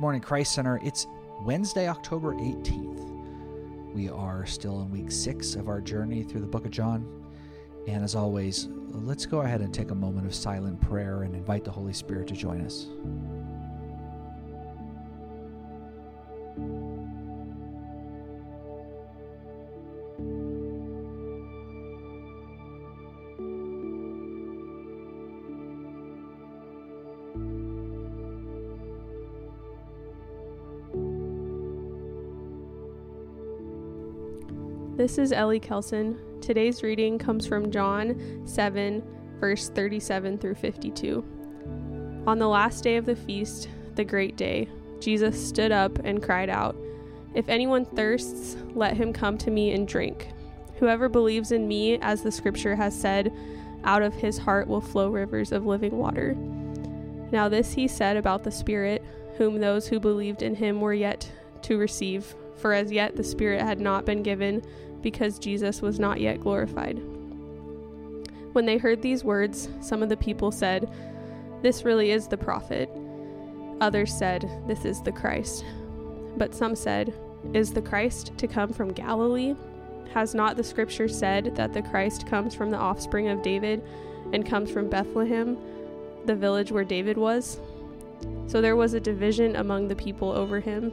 Good morning, Christ Center. It's Wednesday, October 18th. We are still in week six of our journey through the book of John. And as always, let's go ahead and take a moment of silent prayer and invite the Holy Spirit to join us. This is Ellie Kelson. Today's reading comes from John 7, verse 37 through 52. On the last day of the feast, the great day, Jesus stood up and cried out, If anyone thirsts, let him come to me and drink. Whoever believes in me, as the scripture has said, out of his heart will flow rivers of living water. Now, this he said about the Spirit, whom those who believed in him were yet to receive, for as yet the Spirit had not been given because Jesus was not yet glorified. When they heard these words, some of the people said, This really is the prophet. Others said, This is the Christ. But some said, Is the Christ to come from Galilee? Has not the scripture said that the Christ comes from the offspring of David and comes from Bethlehem, the village where David was? So there was a division among the people over him.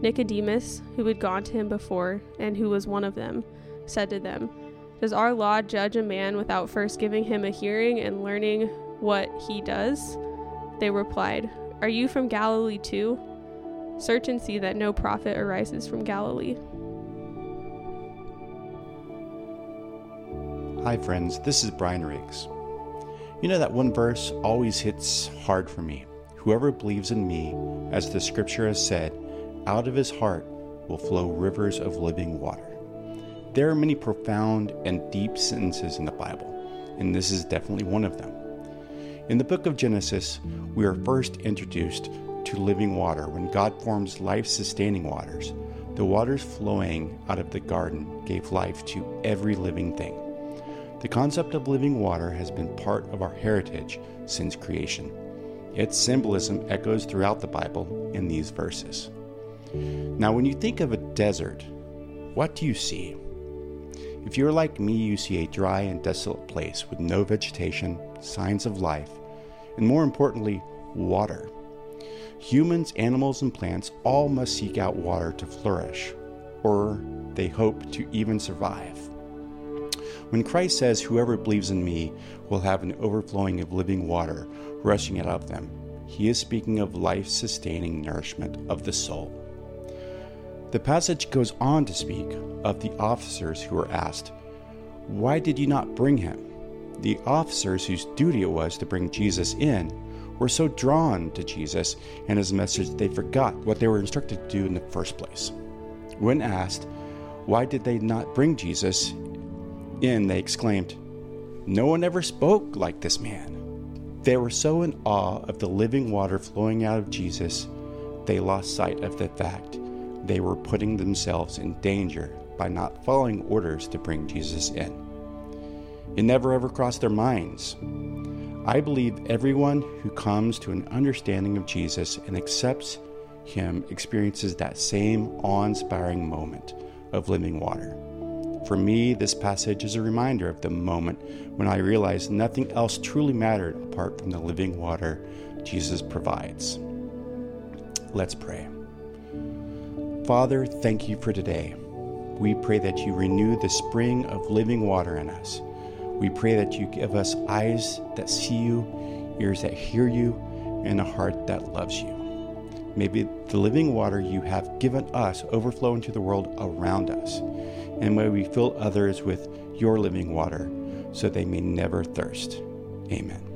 Nicodemus, who had gone to him before, and who was one of them, said to them, does our law judge a man without first giving him a hearing and learning what he does? They replied, Are you from Galilee too? Search and see that no prophet arises from Galilee. Hi, friends, this is Brian Riggs. You know that one verse always hits hard for me. Whoever believes in me, as the scripture has said, out of his heart will flow rivers of living water. There are many profound and deep sentences in the Bible, and this is definitely one of them. In the book of Genesis, we are first introduced to living water when God forms life sustaining waters. The waters flowing out of the garden gave life to every living thing. The concept of living water has been part of our heritage since creation. Its symbolism echoes throughout the Bible in these verses. Now, when you think of a desert, what do you see? If you're like me, you see a dry and desolate place with no vegetation, signs of life, and more importantly, water. Humans, animals, and plants all must seek out water to flourish, or they hope to even survive. When Christ says, Whoever believes in me will have an overflowing of living water rushing out of them, he is speaking of life sustaining nourishment of the soul. The passage goes on to speak of the officers who were asked, Why did you not bring him? The officers whose duty it was to bring Jesus in were so drawn to Jesus and his message they forgot what they were instructed to do in the first place. When asked, Why did they not bring Jesus in? they exclaimed, No one ever spoke like this man. They were so in awe of the living water flowing out of Jesus, they lost sight of the fact they were putting themselves in danger by not following orders to bring Jesus in. It never ever crossed their minds. I believe everyone who comes to an understanding of Jesus and accepts him experiences that same awe inspiring moment of living water. For me, this passage is a reminder of the moment when I realized nothing else truly mattered apart from the living water Jesus provides. Let's pray. Father, thank you for today. We pray that you renew the spring of living water in us. We pray that you give us eyes that see you, ears that hear you, and a heart that loves you. Maybe the living water you have given us overflow into the world around us, and may we fill others with your living water so they may never thirst. Amen.